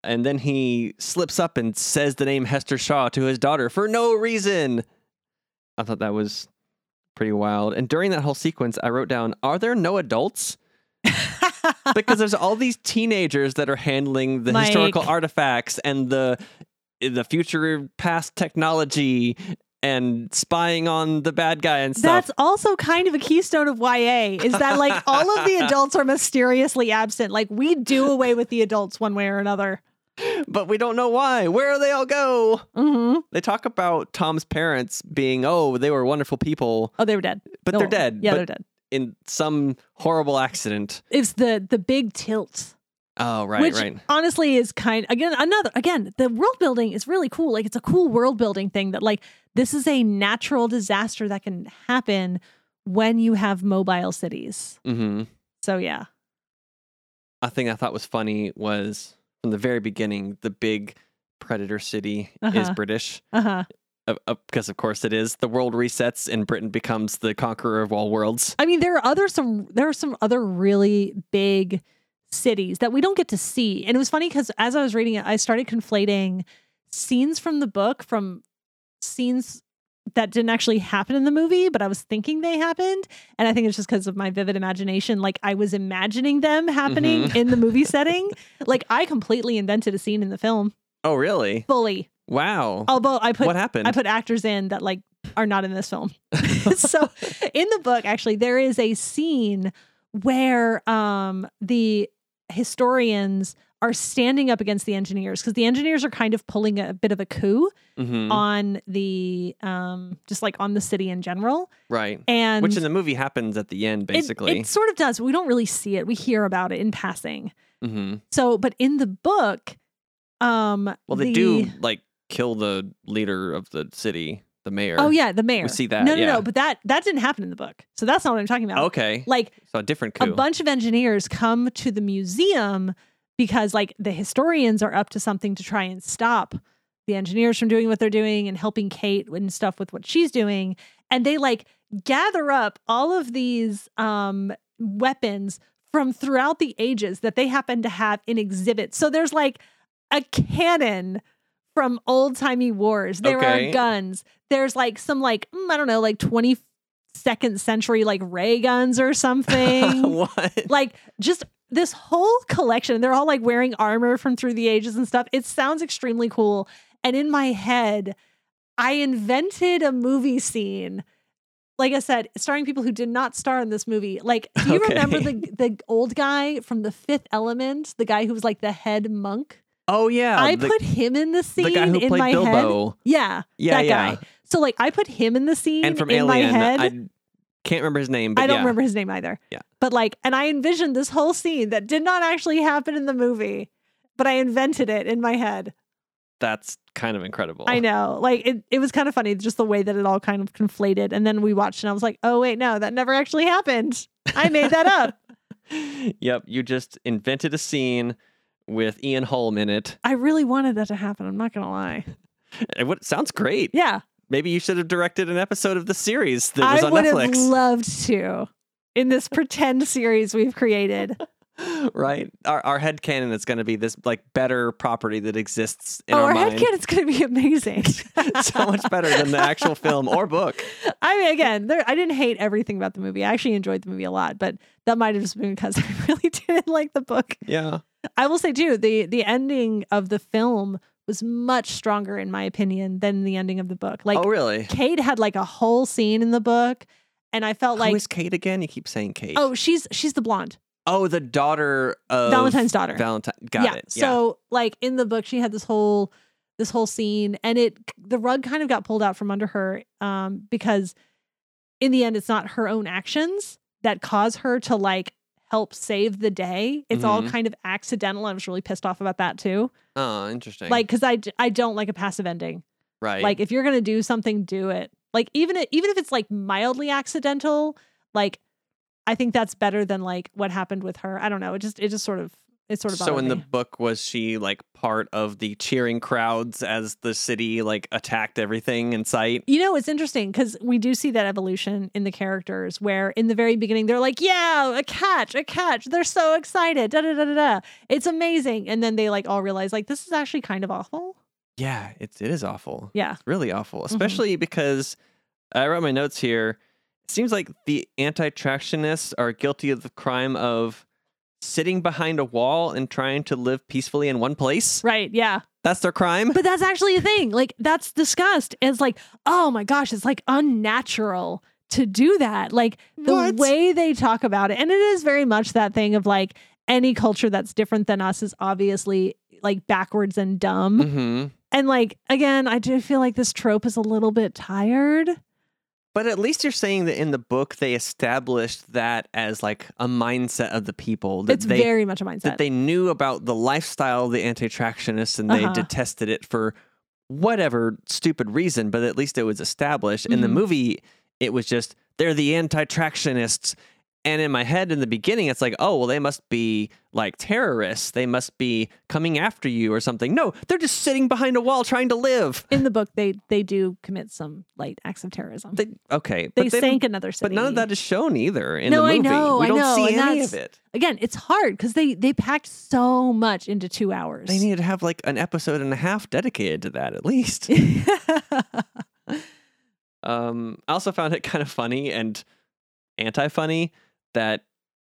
and then he slips up and says the name Hester Shaw to his daughter for no reason. I thought that was pretty wild. And during that whole sequence, I wrote down, are there no adults? (laughs) because there's all these teenagers that are handling the Mike. historical artifacts and the the future past technology and spying on the bad guy and stuff. That's also kind of a keystone of YA is that like (laughs) all of the adults are mysteriously absent. Like we do away with the adults one way or another. but we don't know why. Where do they all go? hmm They talk about Tom's parents being, oh, they were wonderful people, Oh, they were dead. but No, they're dead. Yeah, but they're dead. in some horrible accident. It's the the big tilt, Oh, right, which right. honestly is kind again another again the world building is really cool. Like it's a cool world building thing that like this is a natural disaster that can happen when you have mobile cities. hmm So yeah, A thing I thought was funny was from the very beginning, the big predator city is Uh-huh. British. uh huh. Uh, uh, because of course it is. The world resets and Britain becomes the conqueror of all worlds. I mean, there are other some there are some other really big cities that we don't get to see. And it was funny because as I was reading it, I started conflating scenes from the book from scenes that didn't actually happen in the movie, but I was thinking they happened. And I think it's just because of my vivid imagination. Like I was imagining them happening Mhm. in the movie (laughs) setting. Like I completely invented a scene in the film Oh, really? fully. Wow. Although I put what happened? I put actors in that like are not in this film. (laughs) (laughs) so in the book, actually, there is a scene where um the historians are standing up against the engineers because the engineers are kind of pulling a bit of a coup Mhm. on the um just like on the city in general. Right. And Which in the movie happens at the end, basically. it, sort of does. We don't really see it. We hear about it in passing. hmm So, but in the book, um, Well, they the- do like kill the leader of the city, the mayor. Oh yeah, the mayor. We see that, No, no, yeah. no. But that that didn't happen in the book. So that's not what I'm talking about. Okay. Like So a different coup. a bunch of engineers come to the museum because like the historians are up to something to try and stop the engineers from doing what they're doing and helping Kate and stuff with what she's doing and they like gather up all of these um weapons from throughout the ages that they happen to have in exhibits. So there's like a cannon from old-timey wars. There Okay. are guns. There's like some like mm, I don't know like 22nd century like ray guns or (laughs) something what? like just this whole collection they're all like wearing armor from through the ages and stuff it sounds extremely cool. And in my head i invented a movie scene. Like i said starring people who did not star in this movie. Like do you (laughs) remember the (laughs) the old guy from the fifth element? The guy who was like the head monk? Oh yeah. i the, put him in the scene the in my head. Bilbo. yeah Yeah, that yeah. guy. So like i put him in the scene And from in my Alien, head. I can't remember his name, but I don't yeah. remember his name either. Yeah. But like, and I envisioned this whole scene that did not actually happen in the movie, but I invented it in my head. That's kind of incredible. I know. Like it, it was kind of funny, just the way that it all kind of conflated. And then we watched and I was like, oh wait, no, that never actually happened. I made that up. (laughs) yep, you just invented a scene with Ian Holm in it. I really wanted that to happen. I'm not gonna lie. (laughs) It would, sounds great. Yeah. Maybe you should have directed an episode of the series that was I on would Netflix. have loved to in this (laughs) pretend series we've created. right? Our our headcanon is going to be this like better property that exists in oh, our, our mind. headcanon's gonna be (laughs) amazing. so much better than the actual film or book. (laughs) I mean, again, there, I didn't hate everything about the movie. I actually enjoyed the movie a lot, but that might have just been because I really didn't like the book. Yeah. I will say too, the the ending of the film was much stronger in my opinion than the ending of the book. Like oh, really? Kate had like a whole scene in the book, and I felt Who like is Kate again? You keep saying Kate. oh, she's she's the blonde Oh, the daughter of Valentine's daughter. Valentine. Got yeah. it. Yeah. So like in the book, she had this whole this whole scene, and it the rug kind of got pulled out from under her um, because in the end, it's not her own actions that cause her to like help save the day. It's all Mhm. kind of accidental. I was really pissed off about that too. oh, interesting. Like, because I, I don't like a passive ending. right. Like, if you're gonna do something, do it. Like even it, even if it's like mildly accidental, like I think that's better than like what happened with her. I don't know. It just it just sort of it sort of so in the book, was she like part of the cheering crowds as the city like attacked everything in sight? You know, it's interesting because we do see that evolution in the characters where in the very beginning they're like, yeah, a catch, a catch. They're so excited. Da da da da da. It's amazing. And then they like all realize like this is actually kind of awful. Yeah, it's it is awful. Yeah. It's really awful, Mm-hmm. especially because I wrote my notes here. It seems like the anti-tractionists are guilty of the crime of sitting behind a wall and trying to live peacefully in one place. Right. Yeah. That's their crime. But that's actually a thing. Like that's discussed. It's like, oh my gosh, it's like unnatural to do that. Like the What? way they talk about it. And it is very much that thing of like any culture that's different than us is obviously like backwards and dumb. hmm And like again, I do feel like this trope is a little bit tired. But at least you're saying that in the book they established that as like a mindset of the people that It's they very much a mindset. that they knew about the lifestyle of the anti-tractionists and they Uh-huh. detested it for whatever stupid reason, but at least it was established. In the Mhm. movie, it was just they're the anti-tractionists. And in my head in the beginning, it's like, oh, well, they must be like terrorists. They must be coming after you or something. No, they're just sitting behind a wall trying to live. in the book, they they do commit some light acts of terrorism. They, okay, but they sank another city. But none of that is shown either in No, the I movie. know, we don't know, see any of it. Again, it's hard because they they packed so much into two hours. They need to have like an episode and a half dedicated to that at least. (laughs) Um, I also found it kind of funny and anti-funny that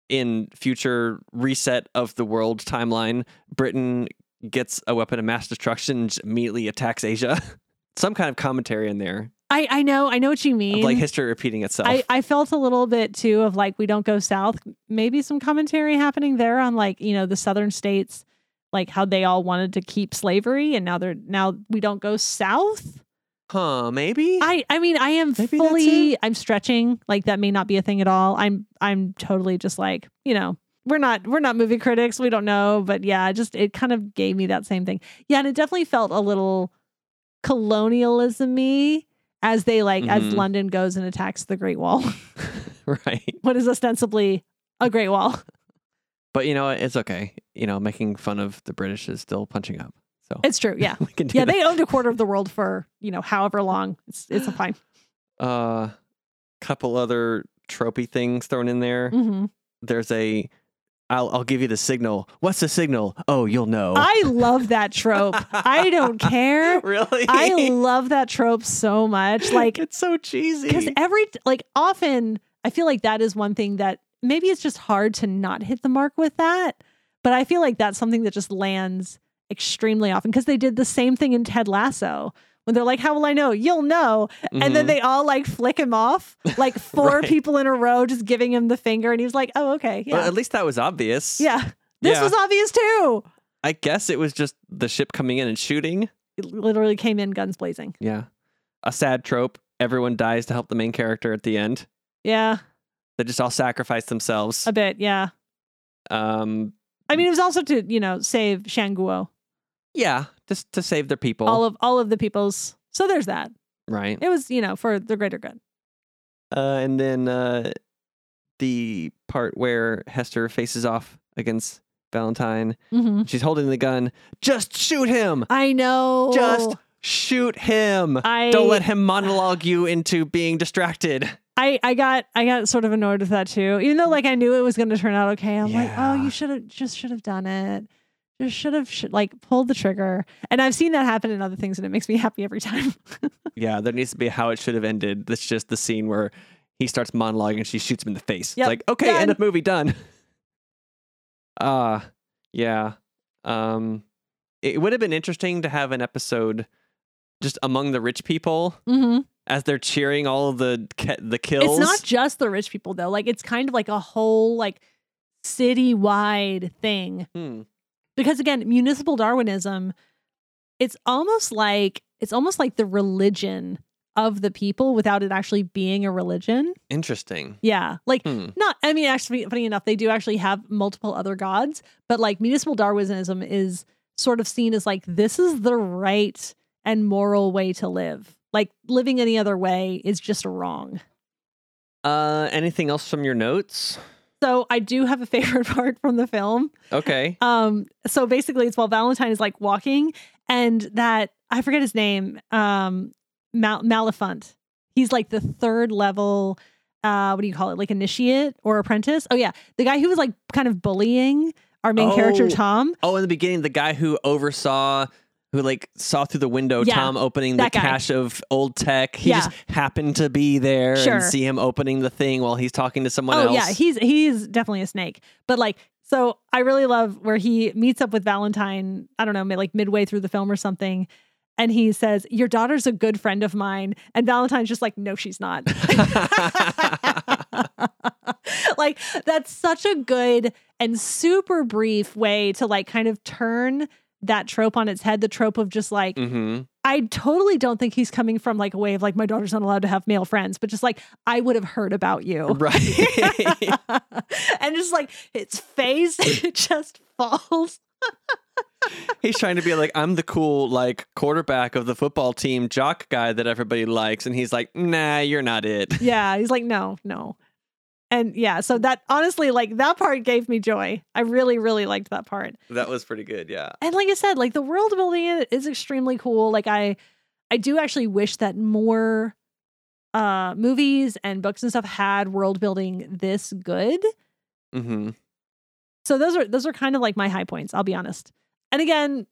in future reset of the world timeline, Britain gets a weapon of mass destruction and immediately attacks Asia. (laughs) Some kind of commentary in there I I know I know what you of mean. like history repeating itself. I, I felt a little bit too of like we don't go south. Maybe some commentary happening there on like you know the southern states, like how they all wanted to keep slavery and now they're now we don't go south. Huh? Maybe. I I mean I am Maybe fully I'm stretching like that may not be a thing at all. I'm I'm totally just like you know we're not we're not movie critics we don't know but yeah just it kind of gave me that same thing yeah and it definitely felt a little colonialism-y as they like as Mhm. London goes and attacks the Great Wall (laughs) right. what is ostensibly a Great Wall But you know? It's okay. You know, making fun of the British is still punching up. So it's true yeah (laughs) we can do yeah that. they owned a quarter of the world for you know however long it's it's a (gasps) fine uh couple other tropey things thrown in there. hmm There's a I'll I'll give you the signal. What's the signal? Oh, you'll know. I love that trope I don't (laughs) care really? I love that trope so much. Like, it's so cheesy. because every, like, often I feel like that is one thing that maybe it's just hard to not hit the mark with that. But I feel like that's something that just lands extremely often because they did the same thing in Ted Lasso when they're like, How will I know? You'll know. And then Mhm. they all like flick him off, like (laughs) four Right. people in a row just giving him the finger. And he's like, Oh, okay. Well, at least that was obvious. yeah. This Yeah. was obvious too. I guess it was just the ship coming in and shooting. It literally came in guns blazing. Yeah. A sad trope. Everyone dies to help the main character at the end. Yeah. They just all sacrifice themselves. A bit. Yeah. Um I mean, it was also to, you know, save Shanguo. Yeah, just to save their people. all of all of the peoples. So there's that. right. It was, you know, for the greater good. Uh, and then uh, the part where Hester faces off against Valentine. hmm She's holding the gun. Just shoot him. I know. Just shoot him. I Don't let him monologue you into being distracted. I I got I got sort of annoyed with that too. Even though like I knew it was going to turn out okay. I'm like, oh, you should have just should have done it. Just should have sh- like pulled the trigger. And I've seen that happen in other things, and it makes me happy every time. (laughs) Yeah, there needs to be how it should have ended. That's just the scene where he starts monologuing and she shoots him in the face. It's Yep, like, okay, done. end of movie, done. (laughs) Uh yeah. Um it would have been interesting to have an episode just among the rich people hmm as they're cheering all of the the kills. It's not just the rich people though. Like it's kind of like a whole like citywide thing. Hmm. Because again, municipal Darwinism, it's almost like it's almost like the religion of the people without it actually being a religion. Interesting. Yeah. Like Hmm. not I mean actually funny enough, they do actually have multiple other gods, but like municipal Darwinism is sort of seen as like this is the right and moral way to live. Like living any other way is just wrong. Uh, anything else from your notes? So I do have a (laughs) favorite part from the film. Okay. Um, so basically it's while Valentine is like walking and that I forget his name, um, Mal-. He's like the third level, uh, what do you call it? Like initiate or apprentice? Oh yeah. The guy who was like kind of bullying our main character Oh. Tom. Oh, in the beginning, the guy who oversaw, who like saw through the window, Yeah, Tom opening the guy. cache of old tech. He Yeah. just happened to be there Sure. and see him opening the thing while he's talking to someone oh else. yeah, he's he's definitely a snake. But like, so I really love where he meets up with Valentine. I don't know, like midway through the film or something, and he says, "Your daughter's a good friend of mine," and Valentine's just like, "No, she's not." (laughs) like that's such a good and super brief way to like kind of turn that trope on its head. The trope of just like hmm I totally don't think he's coming from like a way of like my daughter's not allowed to have male friends, but just like I would have heard about you. Right. (laughs) and just like its face (laughs) just falls. he's trying to be like, I'm the cool like quarterback of the football team, jock guy that everybody likes, and he's like, Nah, you're not it. Yeah, he's like no, no. And yeah, so that honestly like that part gave me joy. I really really liked that part. That was pretty good. Yeah. And like I said, like the world building is extremely cool. Like I I do actually wish that more uh movies and books and stuff had world building this good. hmm So those are those are kind of like my high points, I'll be honest. And again,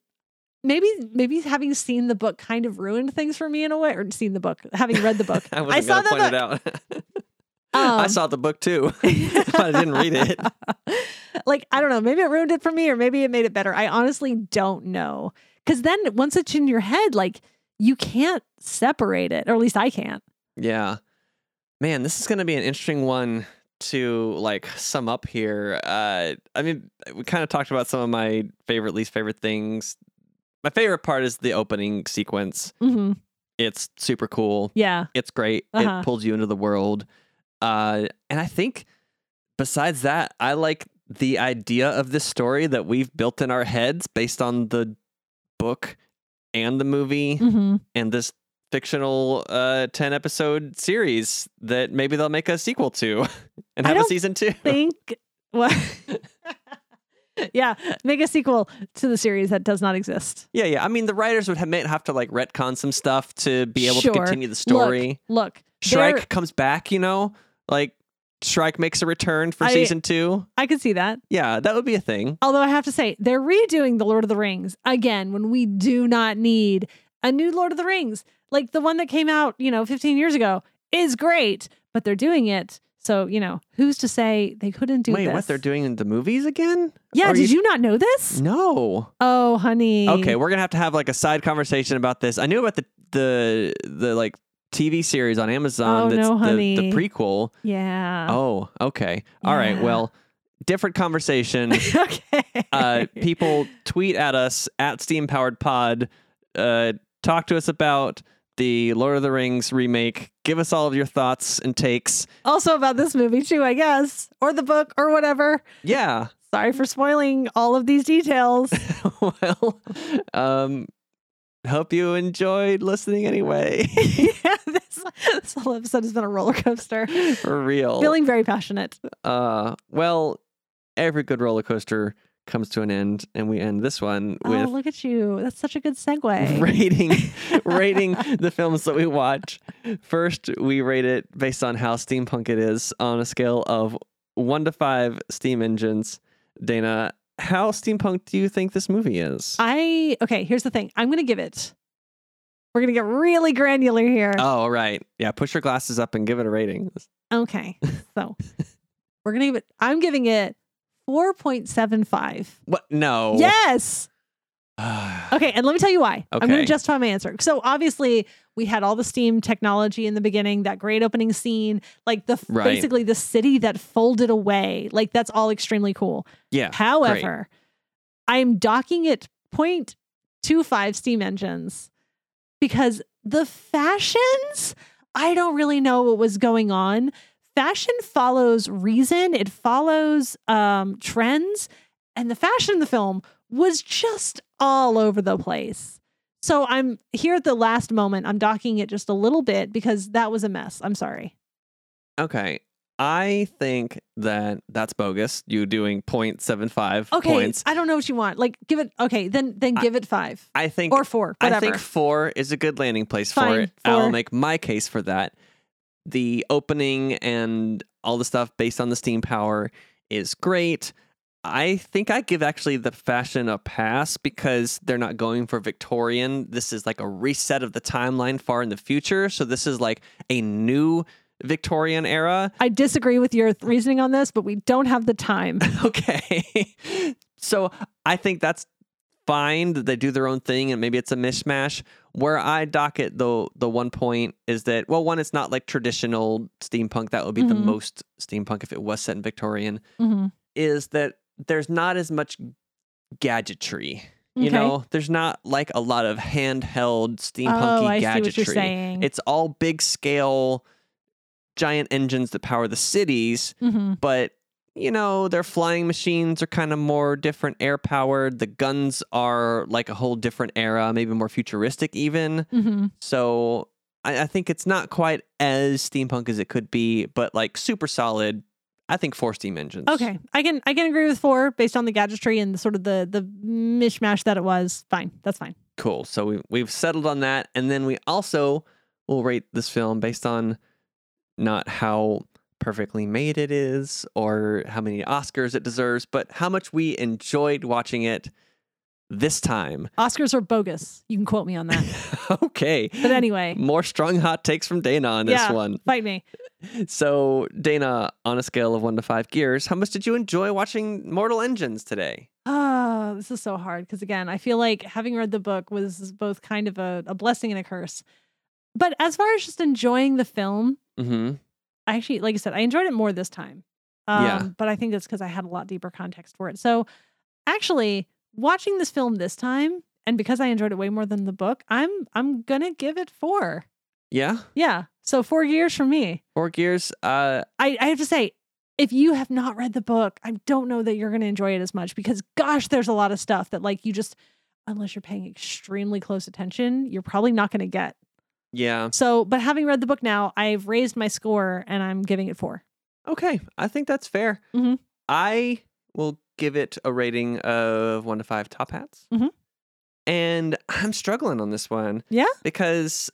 maybe maybe having seen the book kind of ruined things for me in a way or seen the book, having read the book. (laughs) I wasn't saw that it out. (laughs) Um, I saw the book too. But (laughs) I didn't read it. (laughs) like I don't know, maybe it ruined it for me or maybe it made it better. I honestly don't know. Cuz then once it's in your head like you can't separate it, or at least I can't. Yeah. Man, this is going to be an interesting one to like sum up here. Uh I mean, we kind of talked about some of my favorite least favorite things. My favorite part is the opening sequence. hmm It's super cool. Yeah. It's great. Uh-huh. It pulls you into the world. Uh and I think besides that, I like the idea of this story that we've built in our heads based on the book and the movie hmm and this fictional uh 10 episode series that maybe they'll make a sequel to (laughs) and have a season 2. Think (laughs) what (laughs) Yeah, make a sequel to the series that does not exist. Yeah, yeah. I mean the writers would have may have to like retcon some stuff to be able Sure. to continue the story. Look, Shrike there- comes back, you know? Like Shrike makes a return for I- season 2. I could see that. Yeah, that would be a thing. Although I have to say, they're redoing The Lord of the Rings again when we do not need a new Lord of the Rings. Like the one that came out, you know, 15 years ago is great, but they're doing it. So, you know, who's to say they couldn't do Wait, this? what they're doing in the movies again? Yeah, did you not know this? No. Oh, honey. Okay, we're gonna have to have like a side conversation about this. I knew about the the the like TV series on Amazon. Oh, that's no, the, honey. the prequel. Yeah. Oh, okay. All right. Yeah. Well, different conversation. (laughs) okay. uh, people tweet at us at Steam Powered Pod. Uh, talk to us about the Lord of the Rings remake. Give us all of your thoughts and takes. also about this movie too, I guess, or the book or whatever. Yeah. Sorry for spoiling all of these details. (laughs) well, um, hope you enjoyed listening anyway. (laughs) yeah, this, this whole episode has been a roller coaster. For real. Feeling very passionate. Uh, well, every good roller coaster comes to an end, and we end this one with Oh, look at you. That's such a good segue. rating (laughs) rating the films that we watch. First, we rate it based on how steampunk it is on a scale of one to five steam engines. Dana, how steampunk do you think this movie is? I okay, here's the thing. I'm gonna give it. We're gonna get really granular here. oh, right. Yeah, push your glasses up and give it a rating. Okay. (laughs) So we're gonna give it I'm giving it 4.75. What? No. Yes. Okay, and let me tell you why. I'm going Okay. to justify my answer. So obviously, we had all the steam technology in the beginning, that great opening scene, like the Right. basically the city that folded away. Like that's all extremely cool. yeah. However, I'm docking it 0.25 steam engines because the fashions, I don't really know what was going on. Fashion follows reason, it follows um, trends, and the fashion in the film was just all over the place. So I'm here at the last moment. I'm docking it just a little bit because that was a mess. I'm sorry. Okay. I think that that's bogus. You doing 0.75 Okay, points. I don't know what you want. Like, give it. Okay, then then I- give it five I think or four, whatever. I think four is a good landing place for Fine, it. I'll make my case for that. The opening and all the stuff based on the steam power is great. I think I give actually the fashion a pass because they're not going for Victorian. This is like a reset of the timeline far in the future. So this is like a new Victorian era. I disagree with your reasoning on this, but we don't have the time. (laughs) Okay. (laughs) so I think that's fine that they do their own thing and maybe it's a mishmash. Where I dock it the the one point is that well one it's not like traditional steampunk that would be the Mhm. most steampunk if it was set in Victorian Mhm. is that there's not as much gadgetry. You Okay. know, there's not like a lot of handheld steampunky Oh, gadgetry. what you're saying. It's all big scale giant engines that power the cities Mhm. but you know their flying machines are kind of more different air powered the guns are like a whole different era maybe more futuristic even Mhm. so I, I think it's not quite as steampunk as it could be but like super solid i think four steam engines. Okay, I can I can agree with four based on the gadgetry and the sort of the the mishmash that it was. Fine, that's fine. cool. So we, we've settled on that. And then we also will rate this film based on not how perfectly made it is or how many oscars it deserves but how much we enjoyed watching it this time Oscars are bogus. You can quote me on that. (laughs) okay But anyway, more strong hot takes from dana on this Yeah. one fight me. so dana on a scale of one to five gears how much did you enjoy watching mortal engines today Oh, this is so hard because again, I feel like having read the book was both kind of a, a blessing and a curse. But as far as just enjoying the film, mm-hmm I actually, like I said, I enjoyed it more this time. Um, Yeah. But I think that's because I had a lot deeper context for it. So actually, watching this film this time, and because I enjoyed it way more than the book, I'm I'm gonna give it four. yeah Yeah. So four years for me. four gears uh I, I have to say, if you have not read the book, I don't know that you're to enjoy it as much because, gosh, there's a lot of stuff that, like, you just, unless you're paying extremely close attention, you're probably not to get. yeah So, but having read the book now, I've raised my score and I'm giving it four. Okay, I think that's fair. Mhm. I will give it a rating of one to five top hats. Mhm. And I'm struggling on this one. Yeah? Because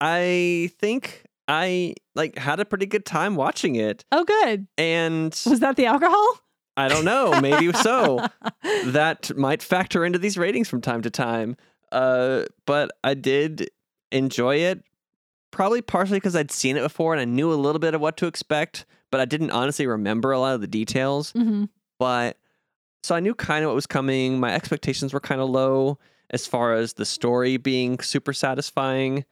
I think I like had a pretty good time watching it. Oh, good. And Was that the alcohol? I don't know, maybe so. (laughs) That might factor into these ratings from time to time. Uh, but I did enjoy it. Probably partially because I'd seen it before and I knew a little bit of what to expect, but I didn't honestly remember a lot of the details. hmm But so I knew kind of what was coming. My expectations were kind of low as far as the story being super satisfying.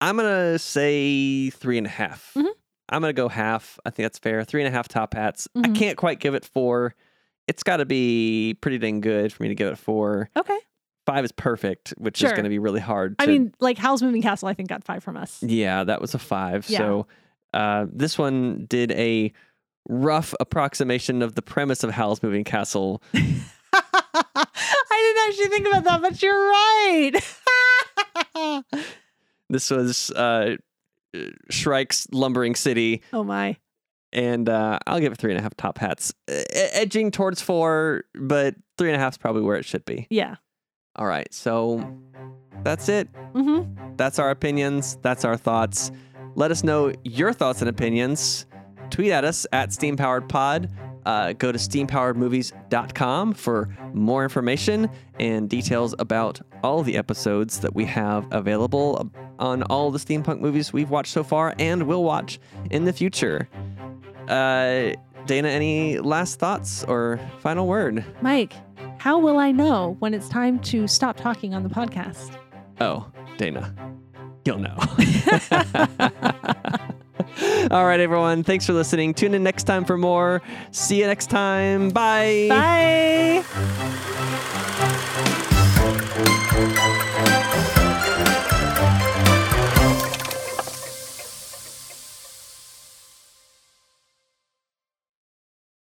I'm gonna say three and a half. Mhm. I'm gonna go half. I think that's fair. Three and a half top hats. I Mhm. can't quite give it four. It's got to be pretty dang good for me to give it four. Okay. Five is perfect, which is going to be really hard. To, I mean, like, Howl's Moving Castle, I think, got five from us. yeah, that was a five. Yeah. So uh, this one did a rough approximation of the premise of Howl's Moving Castle. (laughs) I didn't actually think about that, but you're right. (laughs) This was uh, Shrike's lumbering city, oh, my. and uh, I'll give it three and a half top hats, E- edging towards four, but three and a half is probably where it should be. Yeah. All right, so that's it. hmm That's our opinions. That's our thoughts. Let us know your thoughts and opinions. Tweet at us at SteamPoweredPod. Uh, go to steampoweredmovies.com for more information and details about all the episodes that we have available on all the steampunk movies we've watched so far and will watch in the future. Uh, Dana, any last thoughts or final word? Mike, how will I know when it's time to stop talking on the podcast? Oh, Dana, you'll know. (laughs) (laughs) (laughs) All right, everyone. Thanks for listening. Tune in next time for more. See you next time. Bye. Bye.